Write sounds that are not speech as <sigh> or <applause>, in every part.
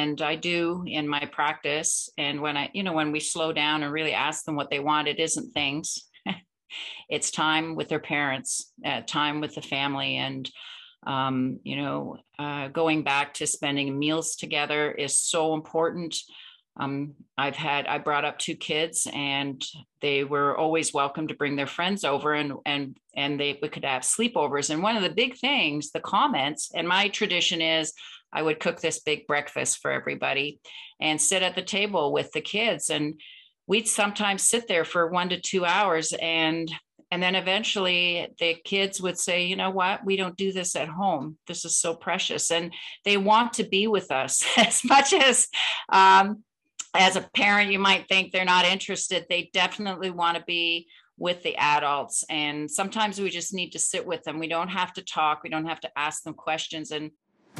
and I do in my practice. And when I, you know, when we slow down and really ask them what they want, it isn't things. <laughs> it's time with their parents, uh, time with the family, and um, you know, uh, going back to spending meals together is so important. Um, I've had I brought up two kids, and they were always welcome to bring their friends over, and and and they we could have sleepovers. And one of the big things, the comments, and my tradition is I would cook this big breakfast for everybody, and sit at the table with the kids, and we'd sometimes sit there for one to two hours, and and then eventually the kids would say you know what? We don't do this at home. This is so precious. And they want to be with us <laughs> as much as um, as a parent you might think they're not interested. They definitely want to be with the adults. And sometimes we just need to sit with them. We don't have to talk. We don't have to ask them questions. And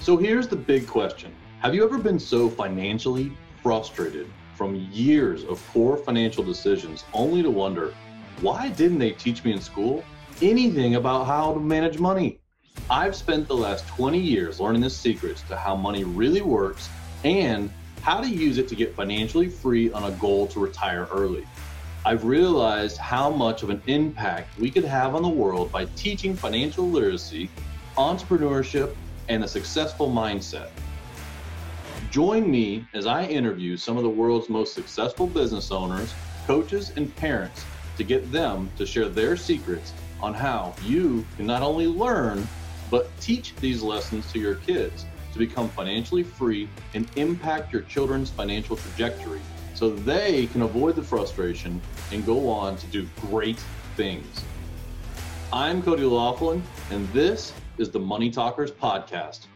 so here's the big question have you ever been so financially frustrated from years of poor financial decisions only to wonder why didn't they teach me in school anything about how to manage money? I've spent the last 20 years learning the secrets to how money really works and how to use it to get financially free on a goal to retire early. I've realized how much of an impact we could have on the world by teaching financial literacy, entrepreneurship, and a successful mindset. Join me as I interview some of the world's most successful business owners, coaches, and parents to get them to share their secrets on how you can not only learn, but teach these lessons to your kids to become financially free and impact your children's financial trajectory so they can avoid the frustration and go on to do great things. I'm Cody Laughlin, and this is the Money Talkers Podcast.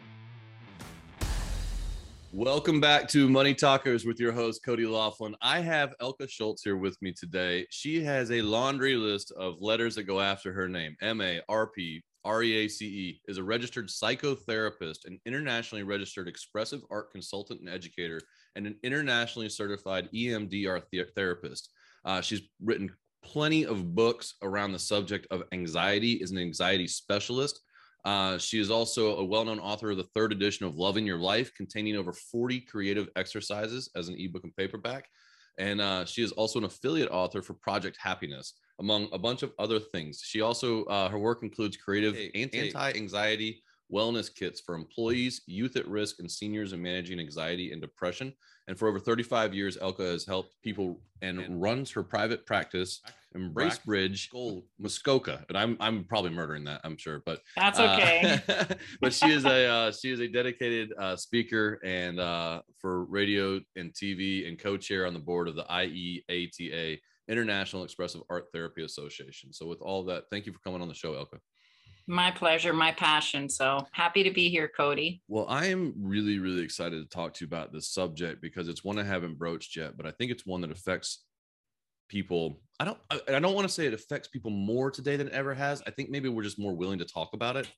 Welcome back to Money Talkers with your host, Cody Laughlin. I have Elka Schultz here with me today. She has a laundry list of letters that go after her name M A R P R E A C E, is a registered psychotherapist, an internationally registered expressive art consultant and educator, and an internationally certified EMDR therapist. Uh, she's written plenty of books around the subject of anxiety, is an anxiety specialist uh, she is also a well known author of the third edition of Loving Your Life, containing over 40 creative exercises as an ebook and paperback. And uh, she is also an affiliate author for Project Happiness, among a bunch of other things. She also, uh, her work includes creative anti anxiety wellness kits for employees, youth at risk, and seniors in managing anxiety and depression. And for over 35 years, Elka has helped people and runs her private practice, in Bracebridge, Muskoka. And I'm I'm probably murdering that, I'm sure, but that's okay. Uh, <laughs> but she is a uh, she is a dedicated uh, speaker and uh, for radio and TV and co-chair on the board of the IEATA International Expressive Art Therapy Association. So with all that, thank you for coming on the show, Elka. My pleasure, my passion. So happy to be here, Cody. Well, I am really, really excited to talk to you about this subject because it's one I haven't broached yet, but I think it's one that affects people. I don't I don't want to say it affects people more today than it ever has. I think maybe we're just more willing to talk about it.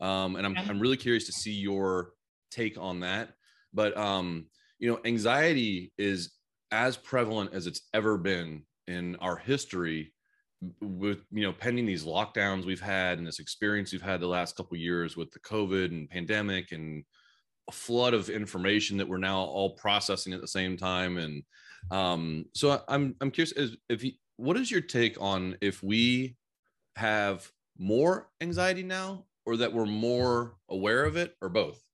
Um, and I'm I'm really curious to see your take on that. But um, you know, anxiety is as prevalent as it's ever been in our history with you know pending these lockdowns we've had and this experience we've had the last couple years with the covid and pandemic and a flood of information that we're now all processing at the same time and um so i'm i'm curious if you, what is your take on if we have more anxiety now or that we're more aware of it or both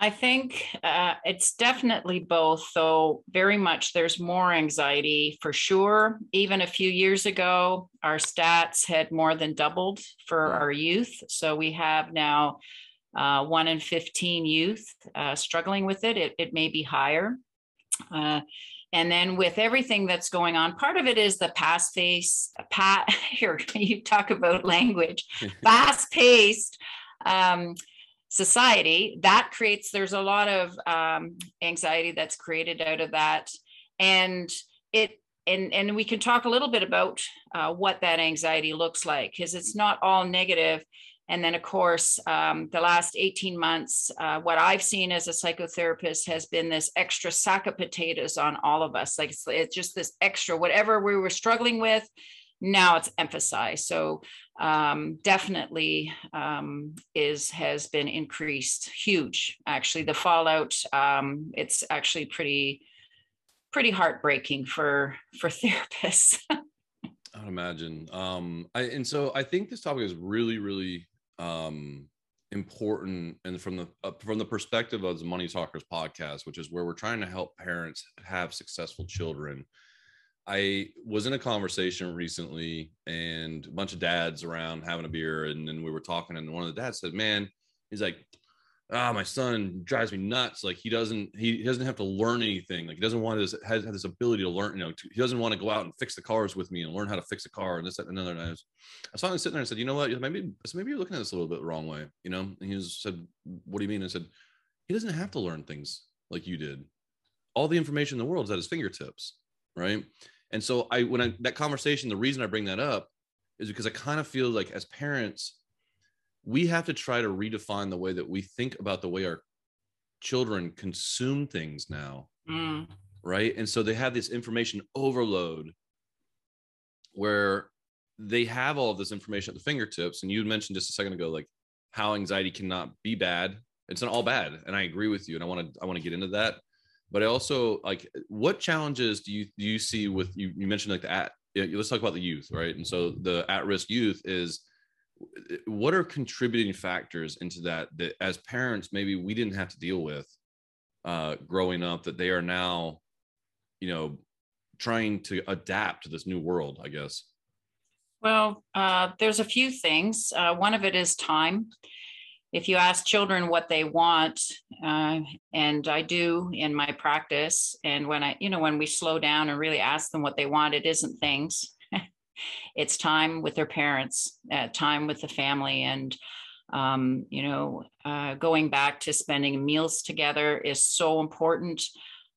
I think uh, it's definitely both, though very much there's more anxiety for sure. Even a few years ago, our stats had more than doubled for our youth. So we have now uh, one in 15 youth uh, struggling with it. it. It may be higher. Uh, and then with everything that's going on, part of it is the past face, pat, <laughs> here, you talk about language, <laughs> fast paced. Um, society that creates there's a lot of um, anxiety that's created out of that. And it and and we can talk a little bit about uh, what that anxiety looks like because it's not all negative. And then of course um, the last 18 months uh, what i've seen as a psychotherapist has been this extra sack of potatoes on all of us. Like it's, it's just this extra whatever we were struggling with now it's emphasized. So um, definitely um, is has been increased, huge. Actually, the fallout um, it's actually pretty pretty heartbreaking for for <laughs> therapists. I'd imagine. Um, I and so I think this topic is really, really um important and from the uh, from the perspective of the money talkers podcast which is where we're trying to help parents have successful children i was in a conversation recently and a bunch of dads around having a beer and then we were talking and one of the dads said man he's like ah, my son drives me nuts. Like he doesn't, he doesn't have to learn anything. Like he doesn't want to has, has this ability to learn. You know, to, he doesn't want to go out and fix the cars with me and learn how to fix a car and this, that, and another. And I was, I was finally sitting there and said, you know what? Maybe, maybe you're looking at this a little bit the wrong way. You know, and he was, said, what do you mean? I said, he doesn't have to learn things like you did. All the information in the world is at his fingertips, right? And so I, when I that conversation, the reason I bring that up is because I kind of feel like as parents we have to try to redefine the way that we think about the way our children consume things now mm. right? And so they have this information overload where they have all of this information at the fingertips. And you mentioned just a second ago like how anxiety cannot be bad. It's not all bad and i agree with you and i want to i want to get into that but i also like what challenges do you do you see with you you mentioned like the at let's talk about the youth right? And so the at risk youth is what are contributing factors into that that as parents maybe we didn't have to deal with uh, growing up that they are now you know trying to adapt to this new world i guess? Well uh, there's a few things. Uh, one of it is time if you ask children what they want uh, and i do in my practice and when i you know when we slow down and really ask them what they want it isn't things <laughs> it's time with their parents, uh, time with the family, and um, you know, uh, going back to spending meals together is so important.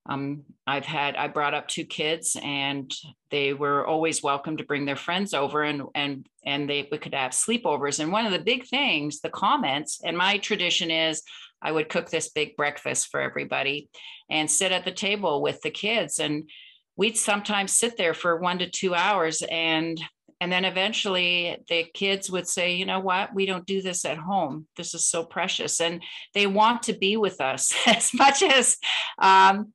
Um, I've had I brought up two kids, and they were always welcome to bring their friends over, and and and they we could have sleepovers. And one of the big things, the comments, and my tradition is I would cook this big breakfast for everybody, and sit at the table with the kids. And we'd sometimes sit there for one to two hours and and then eventually the kids would say you know what? We don't do this at home. This is so precious. And they want to be with us <laughs> as much as um,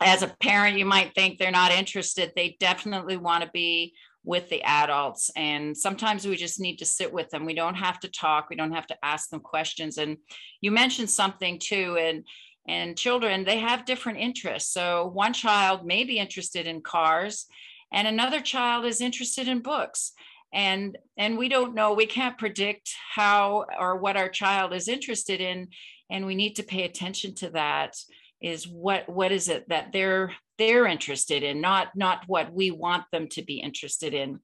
as a parent you might think they're not interested. They definitely want to be with the adults and sometimes we just need to sit with them. We don't have to talk. We don't have to ask them questions. And you mentioned something too and and children they have different interests. So one child may be interested in cars and another child is interested in books. And and we don't know we can't predict how or what our child is interested in and we need to pay attention to that is what what is it that they're they're interested in not not what we want them to be interested in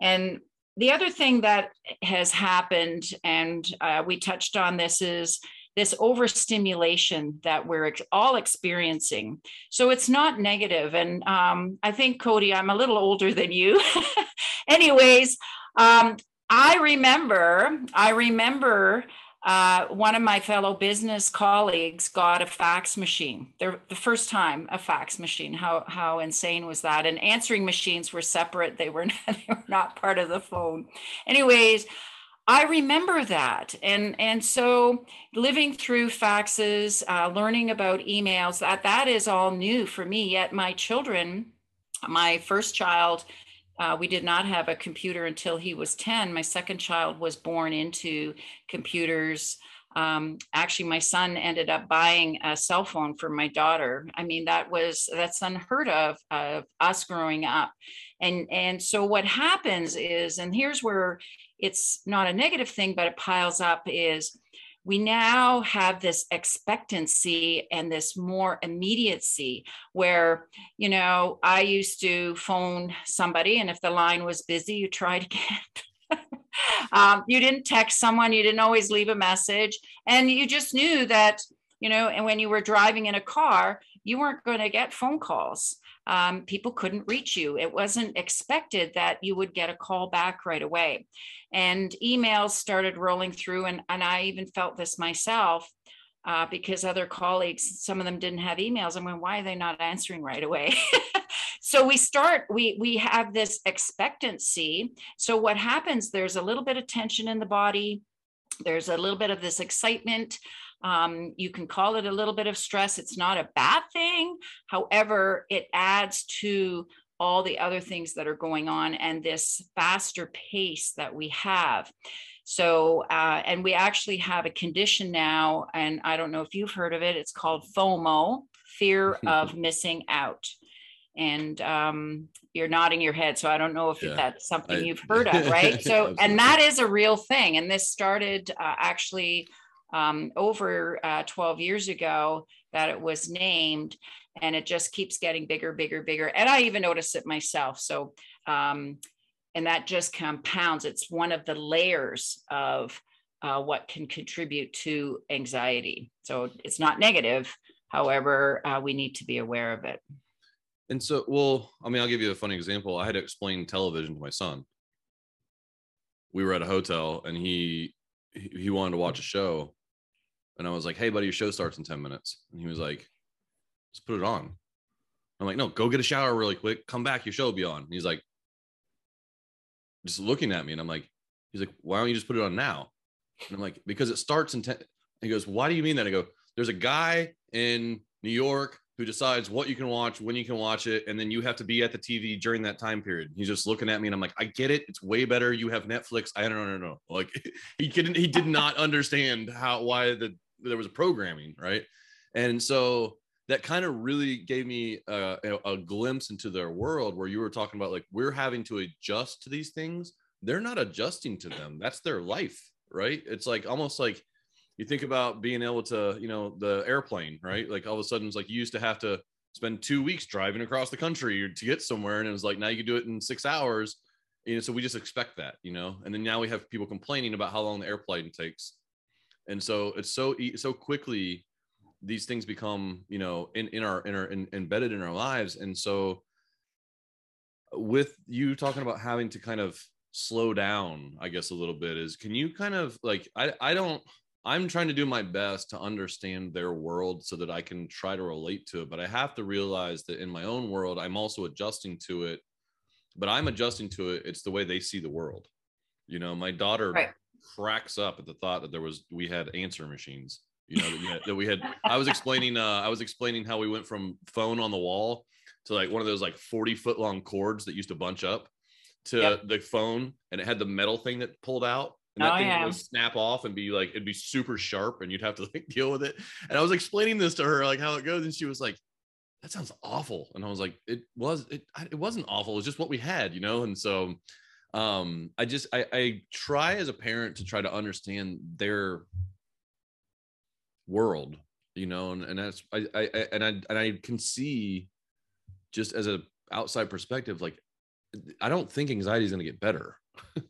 and the other thing that has happened and uh, we touched on this is this overstimulation that we're all experiencing. So it's not negative. And um, I think, Cody, I'm a little older than you. <laughs> Anyways, um, I remember, I remember uh, one of my fellow business colleagues got a fax machine. They're, the first time a fax machine. How how insane was that? And answering machines were separate. They were <laughs> not, they were not part of the phone. Anyways, I remember that. And, and so living through faxes, uh, learning about emails, that, that is all new for me. Yet my children, my first child, uh, we did not have a computer until he was 10. My second child was born into computers. Um, actually, my son ended up buying a cell phone for my daughter. I mean, that was that's unheard of of us growing up. And and so what happens is, and here's where it's not a negative thing, but it piles up is we now have this expectancy and this more immediacy where you know i used to phone somebody and if the line was busy you tried again <laughs> um, you didn't text someone you didn't always leave a message and you just knew that you know and when you were driving in a car you weren't going to get phone calls um, people couldn't reach you. It wasn't expected that you would get a call back right away. And emails started rolling through, and, and I even felt this myself. Uh, because other colleagues, some of them didn't have emails. I mean, why are they not answering right away? <laughs> so we start we we have this expectancy so what happens there's a little bit of tension in the body there's a little bit of this excitement um, you can call it a little bit of stress it's not a bad thing however it adds to all the other things that are going on and this faster pace that we have so, uh, and we actually have a condition now, and I don't know if you've heard of it. It's called FOMO, fear of <laughs> missing out. And um, you're nodding your head, so I don't know if yeah, that's something I, you've heard of, right? <laughs> So, and that is a real thing. And this started uh, actually um, over uh, 12 years ago that it was named, and it just keeps getting bigger, bigger, bigger. And I even noticed it myself. So, um, and that just compounds. It's one of the layers of uh, what can contribute to anxiety. So it's not negative. However uh, we need to be aware of it. And so well i mean i'll give you a funny example. I had to explain television to my son. We were at a hotel and he he wanted to watch a show and i was like hey buddy your show starts in 10 minutes and he was like just put it on i'm like no go get a shower really quick come back your show will be on and he's like just looking at me and I'm like, he's like, why don't you just put it on now? And I'm like, because it starts in 10. He goes, why do you mean that? I go, there's a guy in New York who decides what you can watch, when you can watch it, and then you have to be at the TV during that time period. He's just looking at me and I'm like, I get it. It's way better. You have Netflix. I don't know, no, no. Like <laughs> he couldn't, he did not understand how, why the, there was a programming. Right. And so that kind of really gave me a, a, glimpse into their world where you were talking about like we're having to adjust to these things. They're not adjusting to them. That's their life right? It's like almost like you think about being able to you know the airplane right? Like all of a sudden it's like you used to have to spend two weeks driving across the country to get somewhere and it was like now you can do it in six hours. You know so we just expect that you know? And then now we have people complaining about how long the airplane takes and so it's so so quickly these things become you know in in our in our in, embedded in our lives. And so with you talking about having to kind of slow down i guess a little bit is can you kind of like i i don't i'm trying to do my best to understand their world so that i can try to relate to it. But i have to realize that in my own world i'm also adjusting to it. But i'm adjusting to it. It's the way they see the world. You know my daughter right. Cracks up at the thought that there was we had answer machines you know that we had, that we had i was explaining uh i was explaining how we went from phone on the wall to like one of those like 40 foot long cords that used to bunch up to yep. the phone and it had the metal thing that pulled out and that oh, thing yeah. would snap off and be like it'd be super sharp and you'd have to like <laughs> deal with it and i was explaining this to her like how it goes and she was like that sounds awful and i was like it was it, it wasn't awful it was just what we had you know and so um i just I, I try as a parent to try to understand their world you know and, and that's I, I and i and i can see just as a outside perspective like i don't think anxiety is going to get better. <laughs>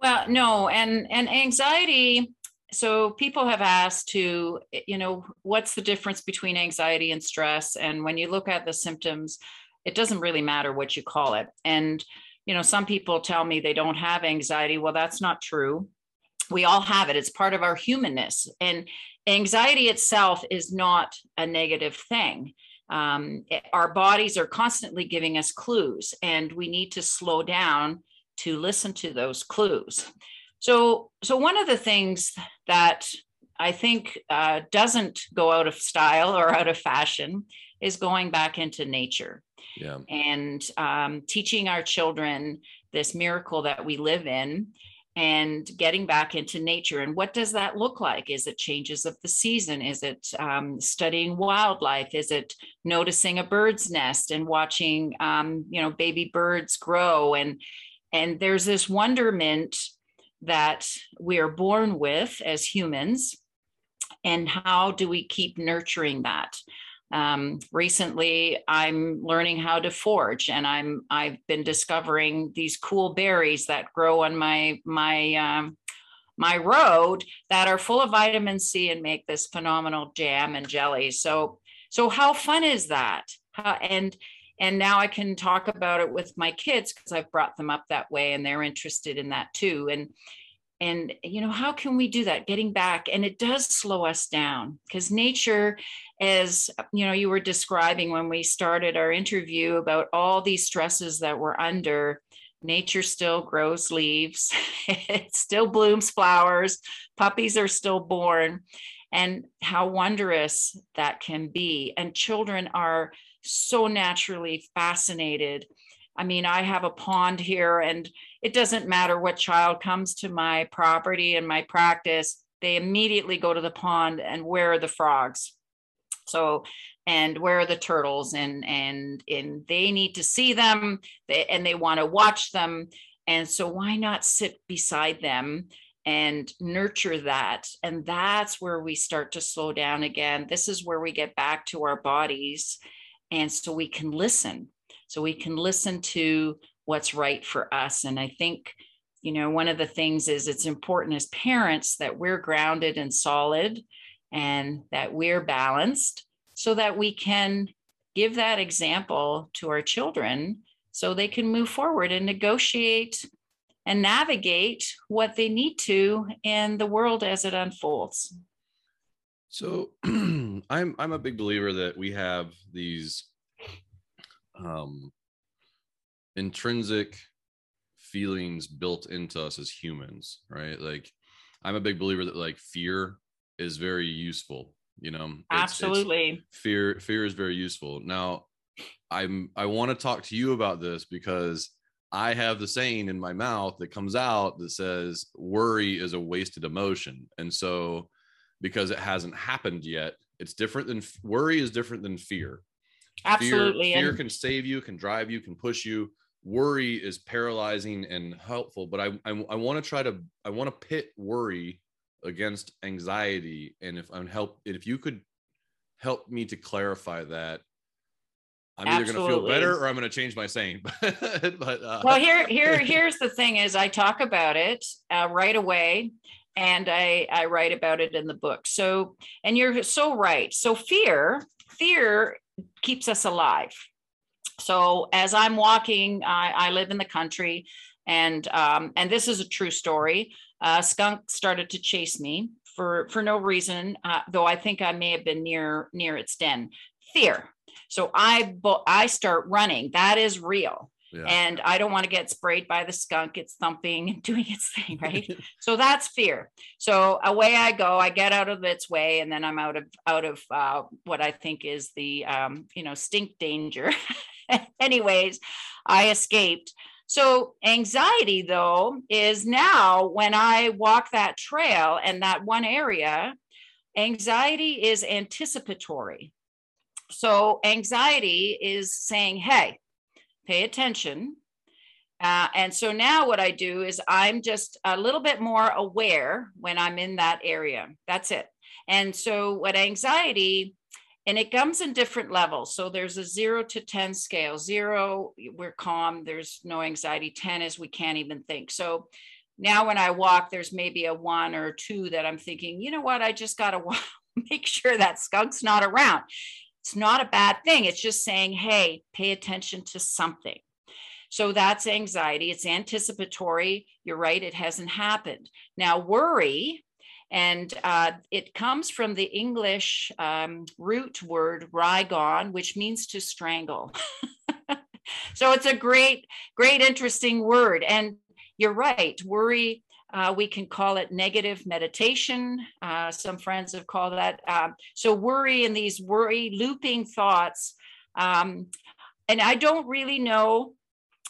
Well no and and anxiety so people have asked to you know what's the difference between anxiety and stress? And when you look at the symptoms it doesn't really matter what you call it. And you know some people tell me they don't have anxiety. Well that's not true. We all have it. It's part of our humanness. And anxiety itself is not a negative thing. Um, it, our bodies are constantly giving us clues, and we need to slow down to listen to those clues. So, so one of the things that I think uh, doesn't go out of style or out of fashion is going back into nature yeah. and um, teaching our children this miracle that we live in and getting back into nature. And what does that look like? Is it changes of the season? Is it um, studying wildlife? Is it noticing a bird's nest and watching, um, you know, baby birds grow? And and there's this wonderment that we are born with as humans. And how do we keep nurturing that? Um, recently, I'm learning how to forage, and I'm I've been discovering these cool berries that grow on my my um, my road that are full of vitamin C and make this phenomenal jam and jelly. So so how fun is that? How, and and now I can talk about it with my kids because I've brought them up that way, and they're interested in that too. And and you know how can we do that? Getting back and it does slow us down because nature as you know you were describing when we started our interview about all these stresses that we're under nature still grows leaves <laughs> it still blooms flowers puppies are still born and how wondrous that can be. And children are so naturally fascinated I mean, I have a pond here, and it doesn't matter what child comes to my property and my practice, they immediately go to the pond and where are the frogs? So, and where are the turtles? And and and they need to see them, and they want to watch them. And so, why not sit beside them and nurture that? And that's where we start to slow down again. This is where we get back to our bodies, and so we can listen so we can listen to what's right for us. And i think you know one of the things is it's important as parents that we're grounded and solid and that we're balanced so that we can give that example to our children so they can move forward and negotiate and navigate what they need to in the world as it unfolds. So <clears throat> i'm i'm a big believer that we have these um, intrinsic feelings built into us as humans, right? Like, I'm a big believer that like fear is very useful. You know, it's, absolutely. It's, fear fear is very useful. Now, I'm I want to talk to you about this because I have the saying in my mouth that comes out that says worry is a wasted emotion, and so because it hasn't happened yet, it's different than worry is different than fear Absolutely. Fear, fear can save you, can drive you, can push you. Worry is paralyzing and helpful, but I I, I want to try to I want to pit worry against anxiety, and if I'm help if you could help me to clarify that, I'm Absolutely. either going to feel better or I'm going to change my saying. <laughs> but uh, well, here here <laughs> here's the thing: is I talk about it uh, right away, and I I write about it in the book. So, and you're so right. So fear fear keeps us alive. So as I'm walking, I, I live in the country, and um, and this is a true story. A skunk started to chase me for for no reason, uh, though I think I may have been near near its den. Fear. So I I start running. That is real. Yeah. And I don't want to get sprayed by the skunk. It's thumping and <laughs> doing its thing, right? <laughs> so that's fear. So away I go. I get out of its way, and then I'm out of out of uh, what I think is the um, you know stink danger. <laughs> Anyways, I escaped. So anxiety, though, is now when I walk that trail and that one area, anxiety is anticipatory. So anxiety is saying, "Hey." Pay attention. Uh, and so now what I do is I'm just a little bit more aware when I'm in that area. That's it. And so what anxiety, and it comes in different levels. So there's a zero to 10 scale. Zero, we're calm, there's no anxiety. 10 is we can't even think. So now when I walk, there's maybe a one or two that I'm thinking, you know what, I just got to <laughs> make sure that skunk's not around. It's not a bad thing. It's just saying, hey, pay attention to something. So that's anxiety. It's anticipatory. You're right, it hasn't happened. Now, worry, and uh, it comes from the English um, root word raigon, which means to strangle. <laughs> so it's a great, great, interesting word. And you're right, worry uh, we can call it negative meditation. Uh, some friends have called that. Um, so, worry and these worry looping thoughts. Um, and I don't really know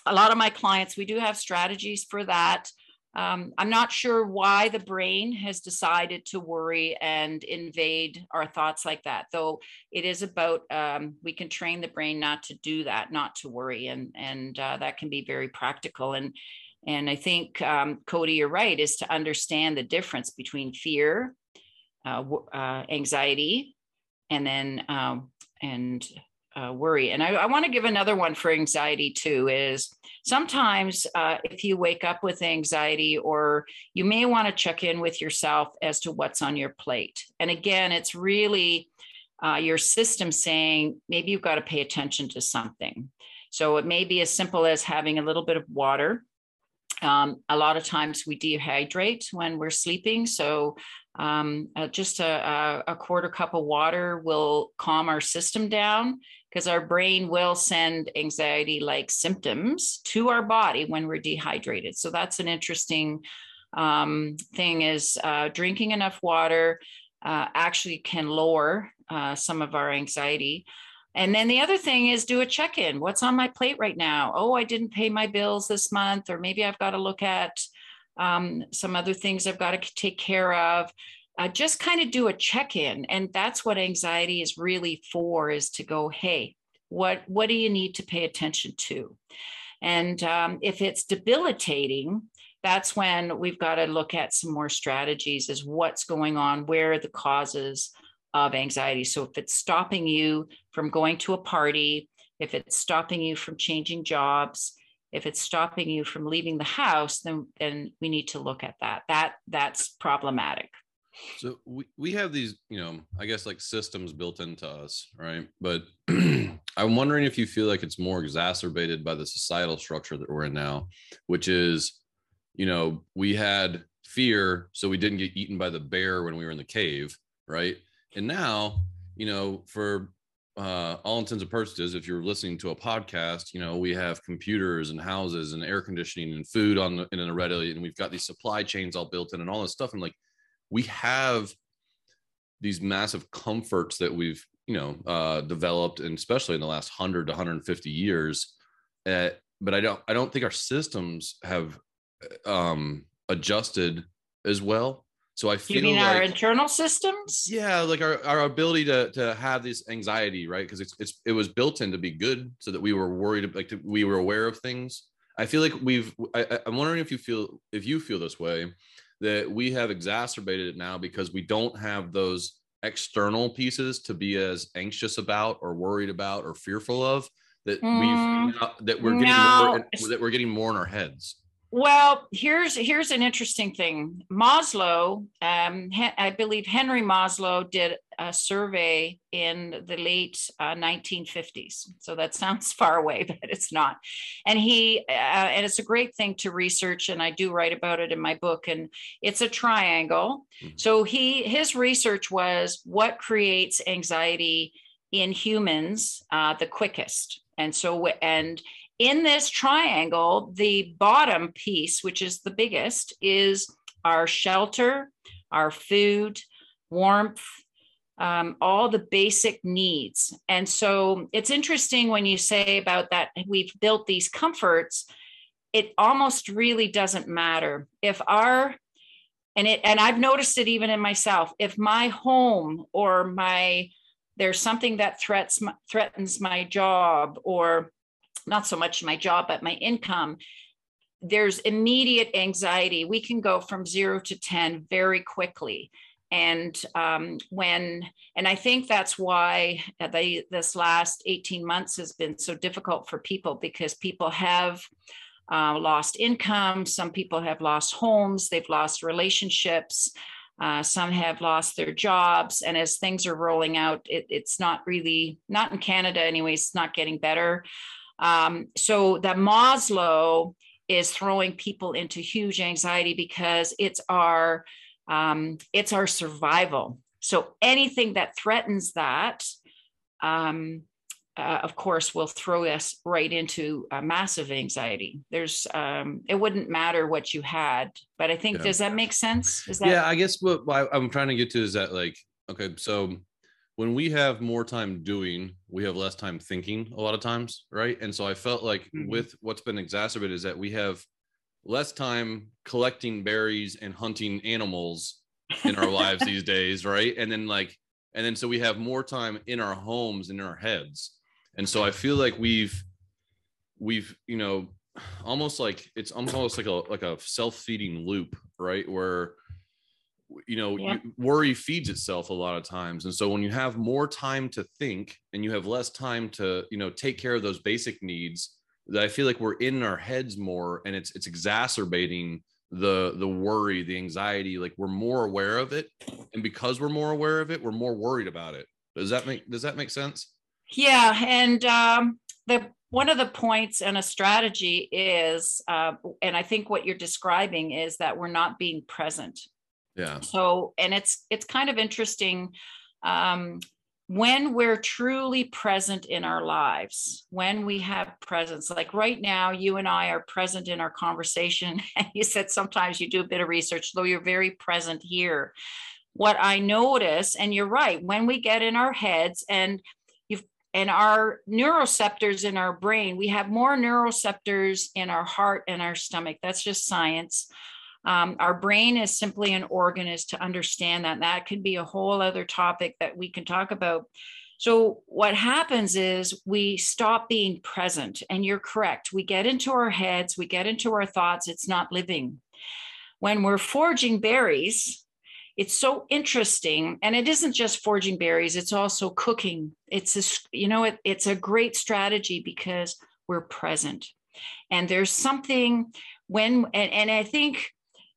a lot of my clients, we do have strategies for that. Um, I'm not sure why the brain has decided to worry and invade our thoughts like that, though it is about um, we can train the brain not to do that, not to worry, and and uh, that can be very practical. And and I think, um, Cody, you're right, is to understand the difference between fear, uh, uh, anxiety, and then um, and uh, worry. And I, I want to give another one for anxiety too. Is sometimes uh, if you wake up with anxiety, or you may want to check in with yourself as to what's on your plate. And again, it's really uh, your system saying maybe you've got to pay attention to something. So it may be as simple as having a little bit of water Um, a lot of times we dehydrate when we're sleeping. So um, uh, just a, a, quarter cup of water will calm our system down because our brain will send anxiety like symptoms to our body when we're dehydrated. So that's an interesting um, thing is uh, drinking enough water uh, actually can lower uh, some of our anxiety. And then the other thing is do a check in. What's on my plate right now? Oh, I didn't pay my bills this month, or maybe I've got to look at um, some other things I've got to take care of. Uh, just kind of do a check in, and that's what anxiety is really for: is to go, hey, what what do you need to pay attention to? And um, if it's debilitating, that's when we've got to look at some more strategies: is what's going on, where are the causes of anxiety. So if it's stopping you from going to a party, if it's stopping you from changing jobs, if it's stopping you from leaving the house, then then we need to look at that. That that's problematic. So we, we have these, you know, I guess like systems built into us, right? But <clears throat> I'm wondering if you feel like it's more exacerbated by the societal structure that we're in now, which is, you know, we had fear, so we didn't get eaten by the bear when we were in the cave, right? And now, you know, for uh, all intents and purposes, if you're listening to a podcast, you know, we have computers and houses and air conditioning and food on in a readily, and we've got these supply chains all built in and all this stuff. And like, we have these massive comforts that we've, you know, uh, developed, and especially in the last hundred to 150 years. Uh, but I don't, I don't think our systems have um, adjusted as well so I feel you mean like, our internal systems? Yeah, like our, our ability to to have this anxiety, right? Because it's it's it was built in to be good, so that we were worried, like to, we were aware of things. I feel like we've. I, I'm wondering if you feel if you feel this way, that we have exacerbated it now because we don't have those external pieces to be as anxious about or worried about or fearful of that mm, we've that we're getting no. more that we're getting more in our heads well, here's here's an interesting thing. Maslow, um, I believe Henry Maslow did a survey in the late uh, 1950s. So that <laughs> sounds far away, but it's not. And he uh, and it's a great thing to research, and I do write about it in my book. And it's a triangle. Mm-hmm. So he his research was what creates anxiety in humans uh, the quickest. And so and in this triangle, the bottom piece, which is the biggest, is our shelter, our food, warmth, um, all the basic needs. And so it's interesting when you say about that, we've built these comforts, it almost really doesn't matter. If our and it and I've noticed it even in myself. If my home or my there's something that threats threatens my job or not so much my job, but my income, there's immediate anxiety. We can go from zero to 10 very quickly. And um, when, and I think that's why they, this last 18 months has been so difficult for people because people have uh, lost income. Some people have lost homes, they've lost relationships. Uh, some have lost their jobs. And as things are rolling out, it, it's not really, not in Canada, anyways, it's not getting better. Um, so that Maslow is throwing people into huge anxiety because it's our um, it's our survival. So anything that threatens that, um, uh, of course, will throw us right into a massive anxiety. There's, um, it wouldn't matter what you had, but I think, yeah. does that make sense? Is that? Yeah, I guess what I'm trying to get to is that like, okay, so when we have more time doing, we have less time thinking a lot of times, right? And so I felt like mm-hmm. with what's been exacerbated is that we have less time collecting berries and hunting animals in our lives <laughs> these days, right? And then like and then so we have more time in our homes and in our heads. And so I feel like we've we've, you know, almost like it's almost like a like a self-feeding loop, right? Where you know yeah. you, worry feeds itself a lot of times and so when you have more time to think and you have less time to you know take care of those basic needs that i feel like we're in our heads more and it's it's exacerbating the the worry the anxiety like we're more aware of it and because we're more aware of it we're more worried about it does that make does that make sense yeah and um the one of the points and a strategy is, uh, and I think what you're describing is that we're not being present. Yeah. So, and it's it's kind of interesting um, when we're truly present in our lives, when we have presence. Like right now, you and I are present in our conversation. <laughs> And you said sometimes you do a bit of research, though you're very present here. What I notice, and you're right, when we get in our heads and you've and our neuroceptors in our brain we have more neuroceptors in our heart and our stomach that's just science um, our brain is simply an organ is to understand that. That could be a whole other topic that we can talk about. So what happens is we stop being present and you're correct. We get into our heads we get into our thoughts. It's not living. When we're forging berries it's so interesting and it isn't just forging berries it's also cooking. It's a you know it, it's a great strategy because we're present. And there's something when and, and i think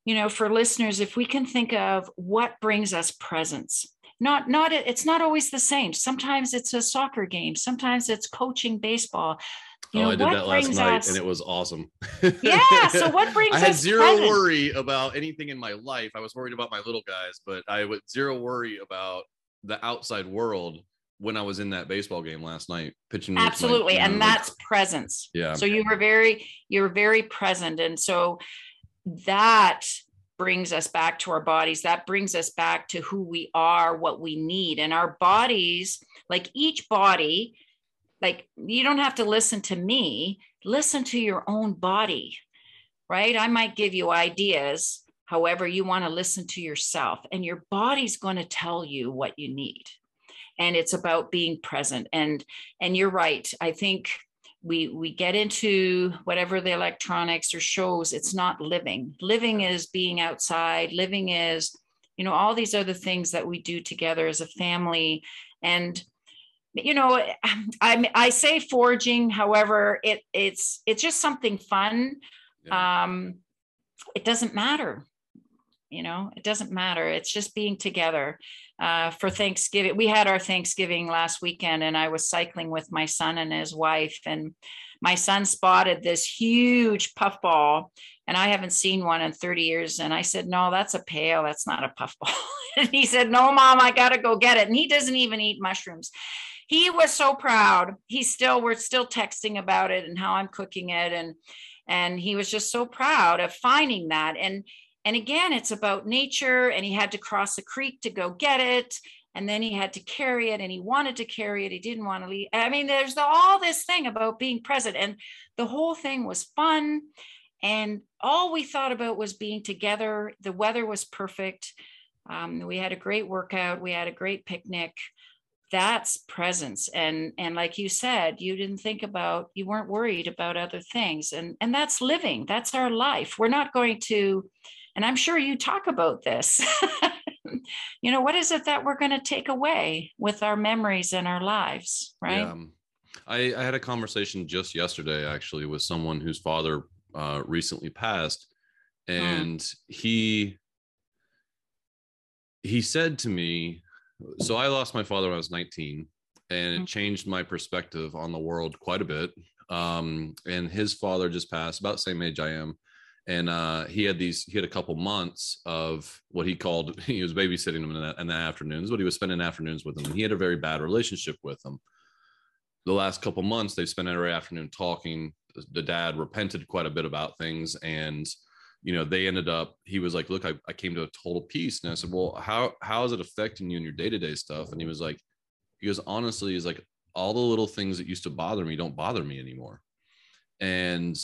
you know for listeners if we can think of what brings us presence not not it's not always the same sometimes it's a soccer game sometimes it's coaching baseball you oh, know, I did that last night us... and it was awesome. Yeah. So <laughs> what brings us I had zero present? worry about anything in my life. I was worried about my little guys, but I would zero worry about the outside world when I was in that baseball game last night pitching. Absolutely. My, and know, that's like, presence. Yeah. So you were very, you're very present. And so that brings us back to our bodies. That brings us back to who we are, what we need. And our bodies, like each body, like you don't have to listen to me. Listen to your own body right? I might give you ideas however you want to listen to yourself and your body's going to tell you what you need. And it's about being present. And and you're right. I think we we get into whatever the electronics or shows it's not living. Living is being outside living is you know all these other things that we do together as a family. And you know i i say forging however it it's it's just something fun. Yeah. um it doesn't matter you know it doesn't matter it's just being together uh, for thanksgiving we had our thanksgiving last weekend and i was cycling with my son and his wife and my son spotted this huge puffball and i haven't seen one in 30 years and i said no that's a pail that's not a puffball <laughs> and he said no mom i gotta go get it and he doesn't even eat mushrooms he was so proud. He still, we're still texting about it and how I'm cooking it. And, and he was just so proud of finding that. And, and again, it's about nature and he had to cross a creek to go get it. And then he had to carry it and he wanted to carry it. He didn't want to leave. I mean, there's the, all this thing about being present and the whole thing was fun. And all we thought about was being together. The weather was perfect. Um, we had a great workout. We had a great picnic that's presence and and like you said you didn't think about you weren't worried about other things and and that's living that's our life we're not going to and i'm sure you talk about this <laughs> you know what is it that we're going to take away with our memories and our lives right yeah. I, I had a conversation just yesterday actually with someone whose father uh, recently passed hmm. and mm. he he said to me so I lost my father when I was 19, and it mm. changed my perspective on the world quite a bit. Um, and his father just passed, about the same age I am. And uh, he had these, he had a couple months of what he called, <laughs> he was babysitting him in the, in the afternoons, but he was spending afternoons with him. And he had a very bad relationship with him. The last couple months, they spent every afternoon talking. The dad repented quite a bit about things. And you know, they ended up, he was like, look, I, I came to a total peace. And I said, well, how, how is it affecting you in your day-to-day stuff? And he was like, he goes, honestly, he's like, all the little things that used to bother me don't bother me anymore. And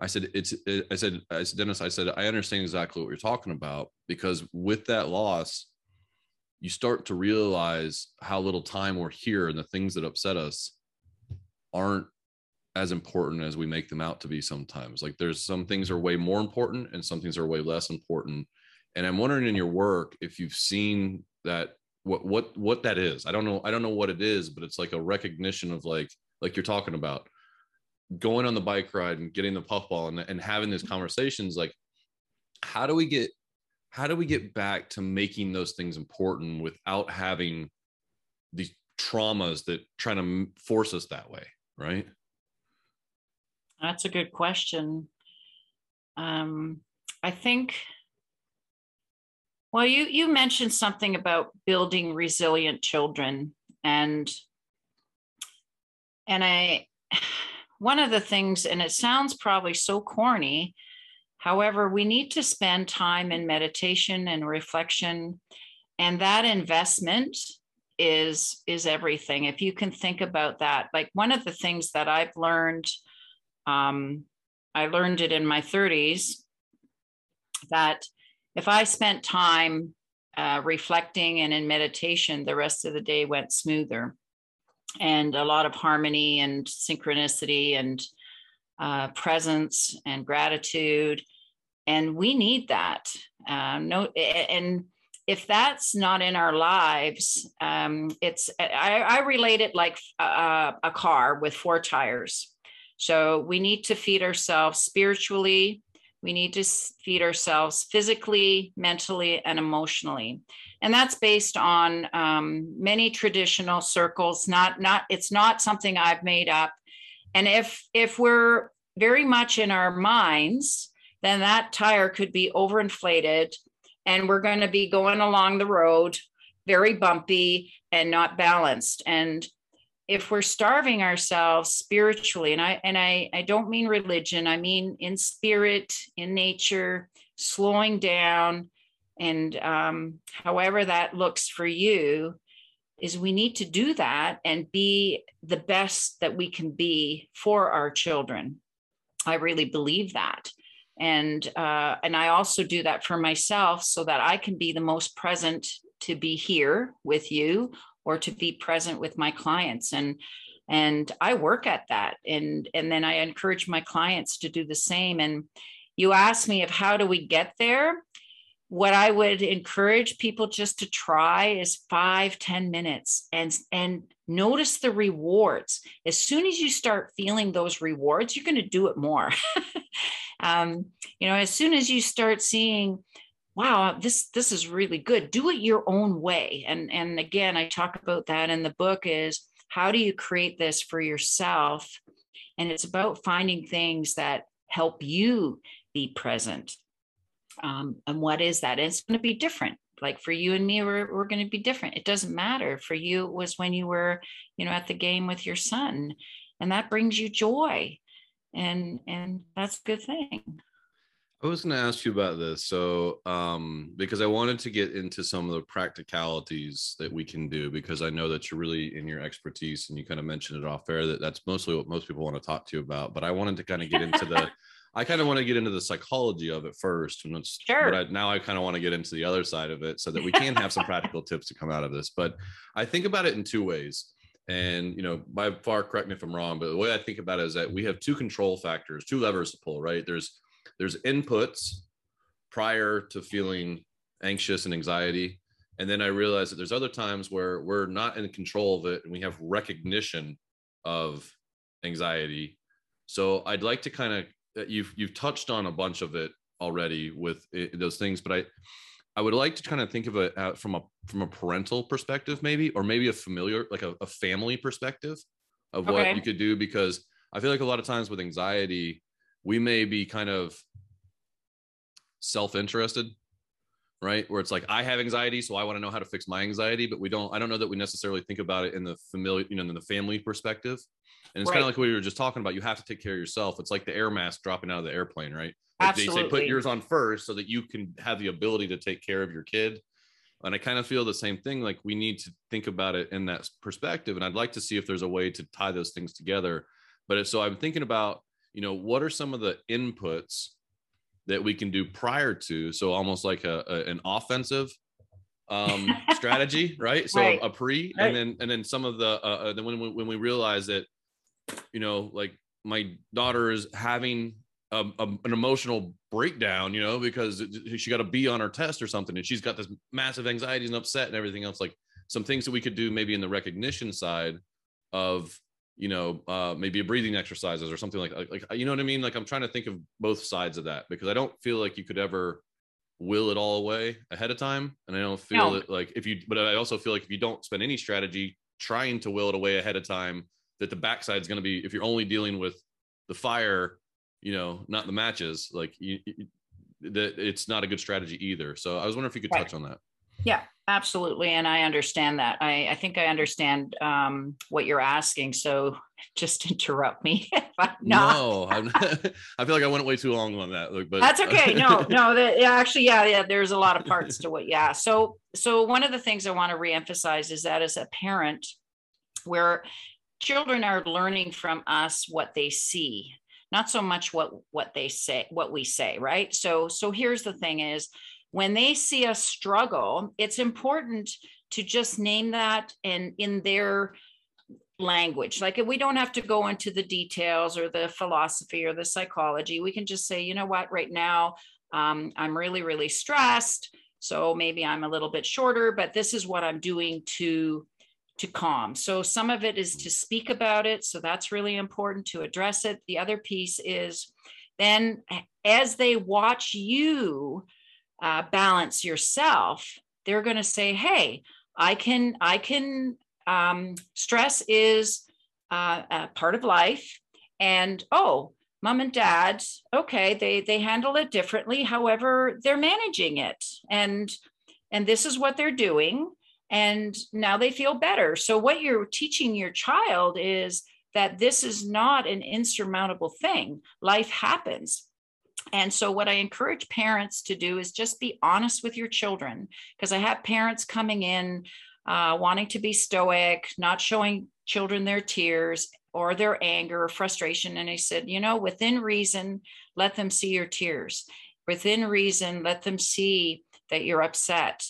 I said, it's, it, I said, I said, Dennis, I said, I understand exactly what you're talking about because with that loss, you start to realize how little time we're here and the things that upset us aren't as important as we make them out to be sometimes. Like there's some things are way more important and some things are way less important. And I'm wondering in your work if you've seen that what what what that is. I don't know I don't know what it is, but it's like a recognition of like like you're talking about going on the bike ride and getting the puffball and, and having these conversations like how do we get how do we get back to making those things important without having these traumas that trying to force us that way right? That's a good question. Um, I think. Well, you you mentioned something about building resilient children, and and I one of the things, and it sounds probably so corny, however, we need to spend time in meditation and reflection, and that investment is is everything. If you can think about that, like one of the things that I've learned, um, I learned it in my 30s, that if I spent time uh, reflecting and in meditation, the rest of the day went smoother and a lot of harmony and synchronicity and uh, presence and gratitude. And we need that. Uh, no, and if that's not in our lives, um, it's I, I, relate it like a, a car with four tires. So we need to feed ourselves spiritually, we need to feed ourselves physically, mentally, and emotionally. And that's based on um, many traditional circles. Not, not, it's not something I've made up. And if if we're very much in our minds, then that tire could be overinflated, and we're going to be going along the road very bumpy and not balanced. And if we're starving ourselves spiritually and i and i i don't mean religion i mean in spirit in nature slowing down and um, however that looks for you is we need to do that and be the best that we can be for our children. I really believe that. And uh, and i also do that for myself so that i can be the most present to be here with you or to be present with my clients. And and i work at that. And and then i encourage my clients to do the same. And you ask me of how do we get there what i would encourage people just to try is five ten minutes and and notice the rewards. As soon as you start feeling those rewards you're going to do it more. <laughs> Um, you know as soon as you start seeing wow this this is really good do it your own way. And and again i talk about that in the book is how do you create this for yourself? And it's about finding things that help you be present um, and what is that and it's going to be different like for you and me we're, we're going to be different it doesn't matter for you it was when you were you know at the game with your son and that brings you joy and and that's a good thing I was going to ask you about this. So, um, because I wanted to get into some of the practicalities that we can do, because I know that you're really in your expertise and you kind of mentioned it off air that that's mostly what most people want to talk to you about. But I wanted to kind of get into the, <laughs> I kind of want to get into the psychology of it first. And sure. but I, now I kind of want to get into the other side of it so that we <laughs> can have some practical tips to come out of this. But I think about it in two ways. And, you know, by far, correct me if I'm wrong, but the way I think about it is that we have two control factors, two levers to pull, right? There's, there's inputs prior to feeling anxious and anxiety and then i realize that there's other times where we're not in control of it and we have recognition of anxiety so i'd like to kind of you've you've touched on a bunch of it already with it, those things but i i would like to kind of think of it uh, from a from a parental perspective maybe or maybe a familiar like a, a family perspective of okay. what you could do because i feel like a lot of times with anxiety we may be kind of self-interested right? Where it's like i have anxiety so i want to know how to fix my anxiety but we don't i don't know that we necessarily think about it in the familiar you know in the family perspective. And it's right. kind of like what you were just talking about you have to take care of yourself. It's like the air mask dropping out of the airplane right? Like Absolutely. they say put yours on first so that you can have the ability to take care of your kid. And i kind of feel the same thing like we need to think about it in that perspective and i'd like to see if there's a way to tie those things together. But if so i'm thinking about you know what are some of the inputs that we can do prior to so almost like a, a an offensive um <laughs> strategy right so right. a pre right. and then and then some of the uh, uh then when we, when we realize that you know like my daughter is having a, a, an emotional breakdown you know because she got a b on her test or something and she's got this massive anxiety and upset and everything else like some things that we could do maybe in the recognition side of you know, uh, maybe a breathing exercises or something like, like, you know what I mean? Like I'm trying to think of both sides of that because I don't feel like you could ever will it all away ahead of time. And I don't feel no. it like if you, but I also feel like if you don't spend any strategy trying to will it away ahead of time, that the backside is going to be if you're only dealing with the fire you know not the matches like you, you that it's not a good strategy either so i was wondering if you could touch on that yeah absolutely and i understand that. I, I think i understand um, what you're asking so <laughs> just interrupt me <laughs> no I'm, <laughs> i feel like i went way too long on that but that's okay. No no that, yeah, actually yeah yeah there's a lot of parts to what yeah. So so one of the things i want to reemphasize is that as a parent where children are learning from us what they see not so much what what they say what we say right? So so here's the thing is when they see us struggle it's important to just name that and in their language like we don't have to go into the details or the philosophy or the psychology we can just say you know what right now um, i'm really really stressed so maybe i'm a little bit shorter but this is what i'm doing to to calm. So some of it is to speak about it. So that's really important to address it. The other piece is then as they watch you uh, balance yourself, they're going to say, "Hey, I can, I can. Um, stress is uh, a part of life, and oh, mom and dad, okay, they they handle it differently. However, they're managing it, and and this is what they're doing." and now they feel better. So, what you're teaching your child is that this is not an insurmountable thing. Life happens. And so, what I encourage parents to do is just be honest with your children, because I have parents coming in uh, wanting to be stoic, not showing children their tears or their anger or frustration. And I said, you know, within reason, let them see your tears. Within reason, let them see that you're upset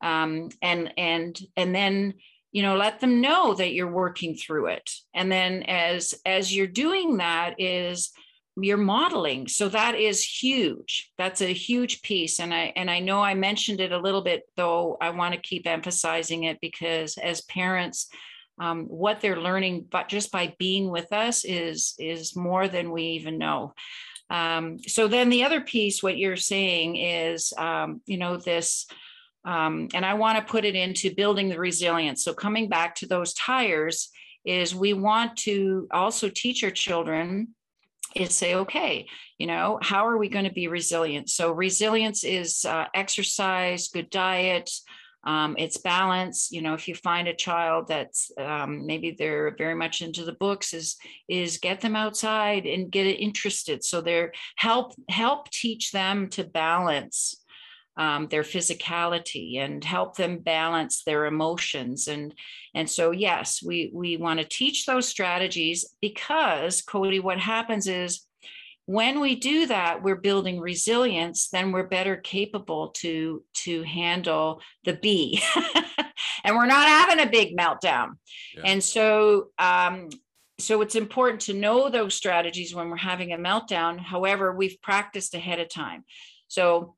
um, and and and then you know let them know that you're working through it and then as as you're doing that is you're modeling. So that is huge. That's a huge piece. And i and i know i mentioned it a little bit though i want to keep emphasizing it because as parents um, what they're learning but just by being with us is is more than we even know. Um, so then the other piece what you're saying is um, you know this um, and I want to put it into building the resilience. So, coming back to those tires, is we want to also teach our children is say, okay, you know, how are we going to be resilient? So, resilience is uh, exercise, good diet, um, it's balance. You know, if you find a child that's um, maybe they're very much into the books, is is get them outside and get it interested. So they're help help teach them to balance um, their physicality and help them balance their emotions. And and so yes we we want to teach those strategies because cody what happens is when we do that we're building resilience then we're better capable to to handle the b <laughs> and we're not having a big meltdown. Yeah. and so um so it's important to know those strategies when we're having a meltdown. However we've practiced ahead of time. So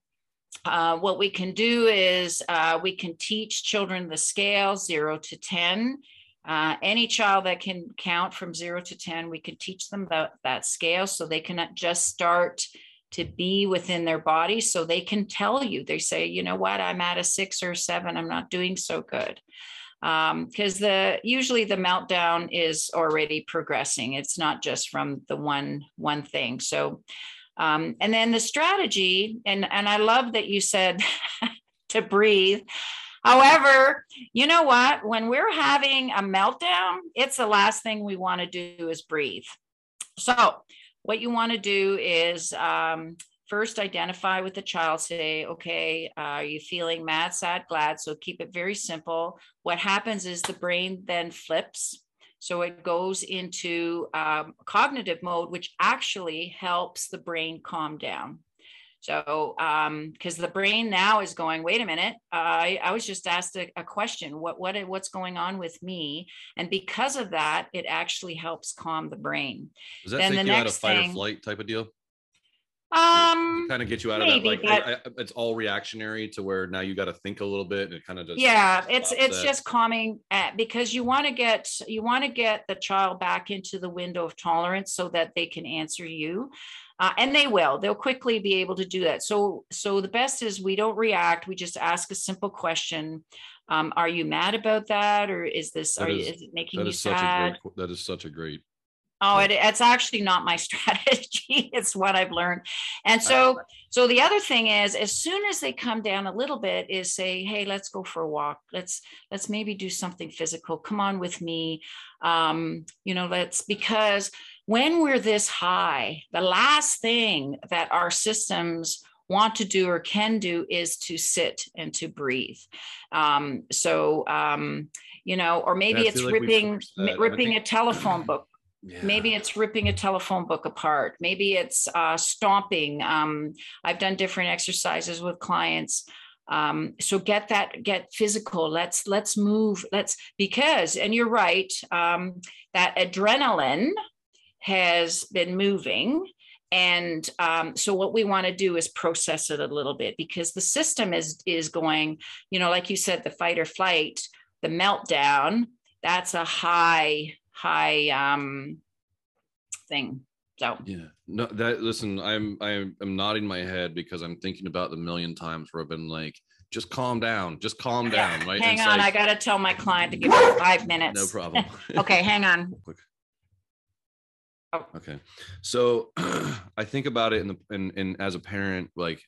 uh, what we can do is uh, we can teach children the scale zero to 10. Uh, any child that can count from zero to 10, we can teach them that, that scale so they can just start to be within their body so they can tell you. They say, you know what, I'm at a six or seven, I'm not doing so good. Because um, the usually the meltdown is already progressing. It's not just from the one one thing. So um, and then the strategy, and, and I love that you said <laughs> to breathe. However, you know what? When we're having a meltdown, it's the last thing we want to do is breathe. So, what you want to do is um, first identify with the child, say, okay, uh, are you feeling mad, sad, glad? So, keep it very simple. What happens is the brain then flips so it goes into um, cognitive mode, which actually helps the brain calm down. So, because um, the brain now is going, wait a minute, uh, I, I was just asked a, a, question, what, what, what's going on with me? And because of that, it actually helps calm the brain. Does that then take the you out of fight thing, or flight type of deal? Um, kind of get you out maybe, of that. Like, but, I, it's all reactionary to where now you got to think a little bit, and it kind of just yeah, it's it's that. just calming at, because you want to get you want to get the child back into the window of tolerance so that they can answer you. Uh, and they will they'll quickly be able to do that so so the best is we don't react we just ask a simple question um, are you mad about that or is this That are you, is- is it making That you is such a sad great. That is such a great. Oh, it, it's actually not my <laughs> strategy. It's what I've learned. And so, so the other thing is, as soon as they come down a little bit, is say, "Hey, let's go for a walk. Let's let's maybe do something physical. Come on with me. Um, you know, let's because when we're this high, the last thing that our systems want to do or can do is to sit and to breathe. Um, so, um, you know, or maybe it's like ripping forced that. I ripping a telephone book Yeah. maybe it's ripping a telephone book apart. Maybe it's uh, stomping. Um, i've done different exercises with clients. Um, so get that get physical. Let's let's move. Let's because and you're right um, that adrenaline has been moving. And um, so what we want to do is process it a little bit because the system is is going you know like you said the fight or flight the meltdown that's a high high um thing so Yeah. No, that listen, I'm I'm I'm nodding my head because I'm thinking about the million times where I've been like, just calm down, just calm down, right? hang on i gotta tell my client to give me <laughs> five minutes no problem. <laughs> okay hang on <laughs> Quick. Oh. Okay. So <clears throat> I think about it in the in, in as a parent, like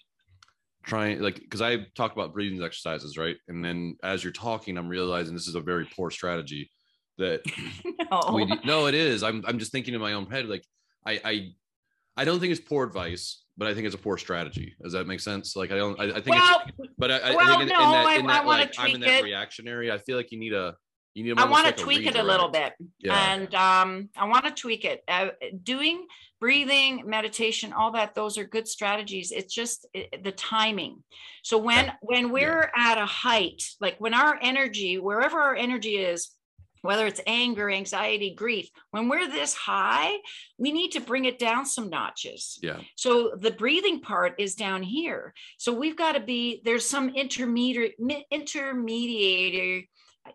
trying like because I talk about breathing exercises, right? And then as you're talking, I'm realizing this is a very poor strategy that <laughs> no. we no, it is. I'm I'm just thinking in my own head, like I I I don't think it's poor advice, but I think it's a poor strategy. Does that make sense? Like I don't I, I think well it's but I, I well, think in, no, in that, I- in that wanna like I'm in that it. reactionary, I feel like you need a you need i want to a tweak it a little bit Yeah. and um, i want to tweak it uh, doing breathing meditation all that those are good strategies it's just uh, the timing so when when we're at a height like when our energy wherever our energy is whether it's anger anxiety grief when we're this high we need to bring it down some notches. Yeah. so the breathing part is down here. So we've got to be there's some intermediate intermediator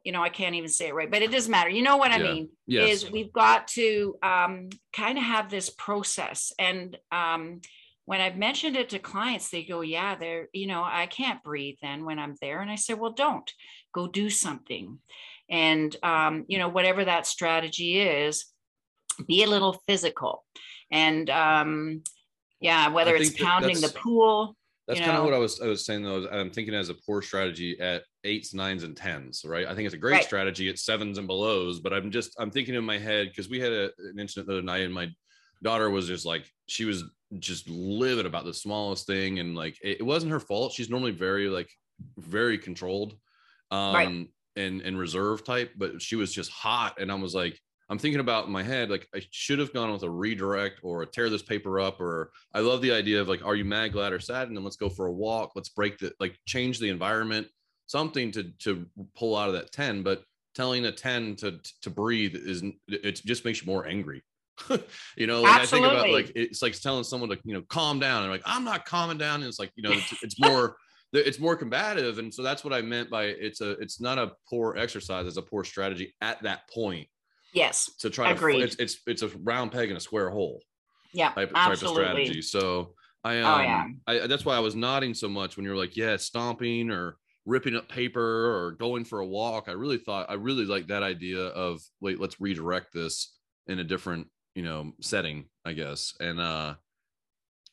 you know i can't even say it right but it doesn't matter. You know what i Yeah. mean? Yes. is we've got to um, kind of have this process. And um, when i've mentioned it to clients they go yeah they're you know i can't breathe then when i'm there. And i say well don't. Go do something and um, you know whatever that strategy is be a little physical and um, yeah whether it's pounding the pool That's you kind of what I was I was saying though. I'm thinking as a poor strategy at eights, nines, and tens, right? I think it's a great Right. strategy at sevens and belows, but I'm just I'm thinking in my head because we had a, an incident the other night, and my daughter was just like she was just livid about the smallest thing, and like it, it wasn't her fault. She's normally very like very controlled, um, Right. And and reserve type, but she was just hot, and I was like. I'm thinking about in my head, like I should have gone with a redirect or a tear this paper up, or I love the idea of like, are you mad, glad, or sad? And then let's go for a walk. Let's break the like change the environment, something to to pull out of that 10. But telling a 10 to to breathe is it just makes you more angry. <laughs> you know, like I think about like it's like telling someone to, you know, calm down. And like, I'm not calming down. And it's like, you know, it's, it's more it's more combative. And so that's what I meant by it's a it's not a poor exercise, it's a poor strategy at that point yes to try Agreed. to it's it's it's a round peg in a square hole yeah type, type of strategy. So I Oh, um yeah. I that's why I was nodding so much when you're like, yeah, stomping or ripping up paper or going for a walk. I really thought I really like that idea of wait, let's redirect this in a different, you know, setting, I guess. And uh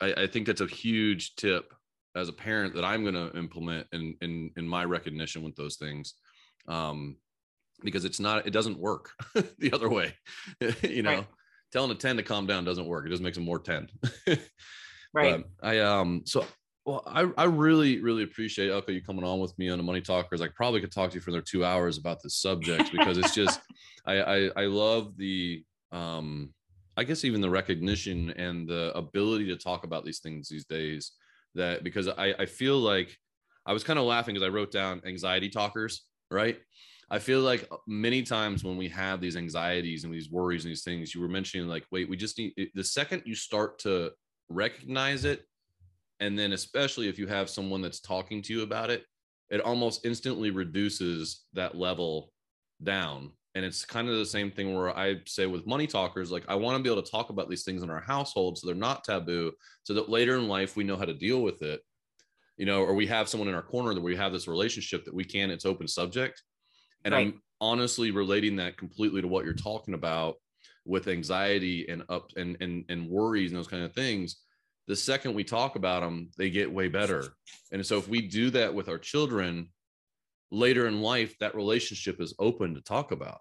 I, I think that's a huge tip as a parent that I'm gonna implement in in in my recognition with those things. Um because it's not it doesn't work <laughs> the other way. <laughs> you know, Right. telling a 10 to calm down doesn't work. It just makes them more 10. <laughs> right But I um so well I I really really appreciate Elko you coming on with me on the Money Talkers. I probably could talk to you for another two hours about this subject because it's just I, I I love the um I guess even the recognition and the ability to talk about these things these days that because I I feel like I was kind of laughing because I wrote down anxiety talkers right. I feel like uh, many times when we have these anxieties and these worries and these things, you were mentioning like, wait, we just need the second you start to recognize it and then especially if you have someone that's talking to you about it it almost instantly reduces that level down and it's kind of the same thing where i say with money talkers like i want to be able to talk about these things in our household so they're not taboo so that later in life we know how to deal with it you know, or we have someone in our corner that we have this relationship that we can, it's open subject. And right. I'm honestly relating that completely to what you're talking about with anxiety and up and, and, and worries and those kind of things. The second we talk about them, they get way better. And so if we do that with our children later in life, that relationship is open to talk about.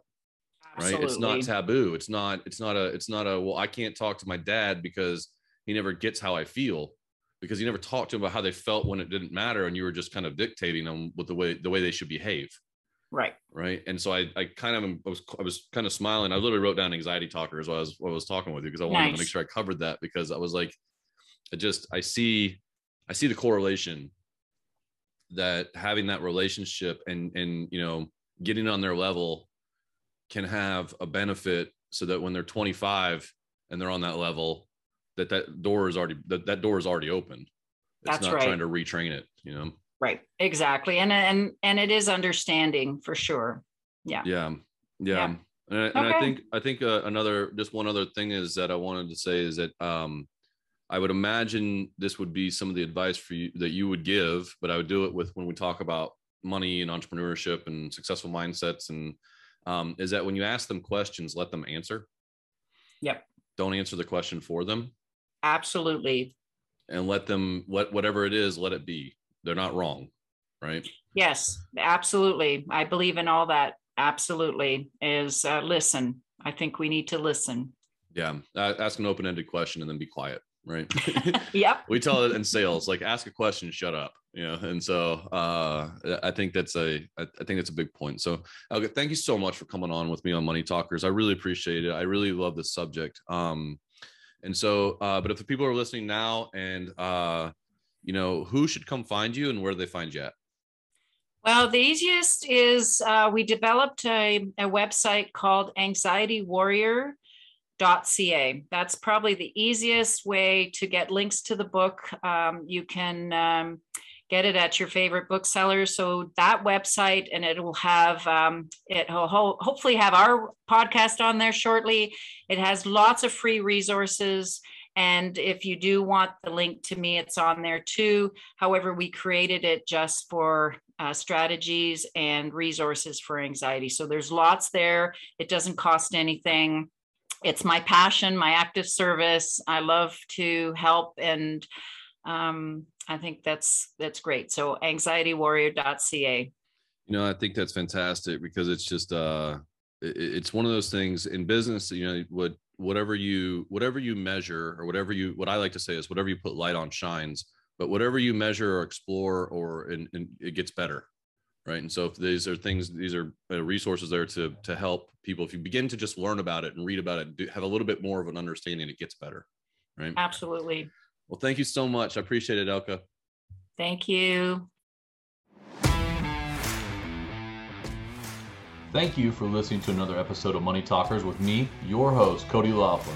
Absolutely. Right. It's not taboo. It's not, it's not a, it's not a, well, I can't talk to my dad because he never gets how I feel because you never talked to him about how they felt when it didn't matter and you were just kind of dictating them with the way the way they should behave right right and so i i kind of I was i was kind of smiling i literally wrote down anxiety talker as well as I was talking with you because i wanted nice. to make sure i covered that because i was like i just i see i see the correlation that having that relationship and and you know getting on their level can have a benefit so that when they're 25 and they're on that level that that door is already that, that door is already open. It's That's not right. trying to retrain it you know? Right. Exactly. And and and it is understanding for sure. Yeah. Yeah. Yeah, yeah. And, I, and I think i think uh, another just one other thing is that i wanted to say is that um i would imagine this would be some of the advice for you that you would give but i would do it with when we talk about money and entrepreneurship and successful mindsets and um, is that when you ask them questions let them answer yep don't answer the question for them Absolutely. And let them let whatever it is, let it be. They're not wrong, right? Yes, absolutely. I believe in all that. Absolutely. Is uh, listen. I think we need to listen. Yeah, uh, ask an open-ended question and then be quiet right? <laughs> <laughs> yep. we tell it in sales, like ask a question, shut up. You know, and so uh, I think that's a I think that's a big point. So okay, thank you so much for coming on with me on Money Talkers. I really appreciate it. I really love this subject. Um, and so, uh, but if the people are listening now and, uh, you know, who should come find you and where do they find you at? Well, the easiest is uh, we developed a, a website called anxietywarrior.ca. That's probably the easiest way to get links to the book. Um, you can um, get it at your favorite bookseller. So that website, and it will have um, it will ho- hopefully have our podcast on there shortly. It has lots of free resources. And if you do want the link to me, it's on there too. However, we created it just for uh, strategies and resources for anxiety. So there's lots there. It doesn't cost anything. It's my passion, my active service. I love to help and um, I think that's that's great. So anxietywarrior.ca. You know, I think that's fantastic because it's just uh it's one of those things in business, you know, what whatever you whatever you measure or whatever you what I like to say is whatever you put light on shines, but whatever you measure or explore or and it gets better. Right. And so if these are things, these are uh, resources there to to help people. If you begin to just learn about it and read about it, do, have a little bit more of an understanding, it gets better. Right. Absolutely. Well, thank you so much. I appreciate it, Elka. Thank you. Thank you for listening to another episode of Money Talkers with me, your host, Cody Laughlin.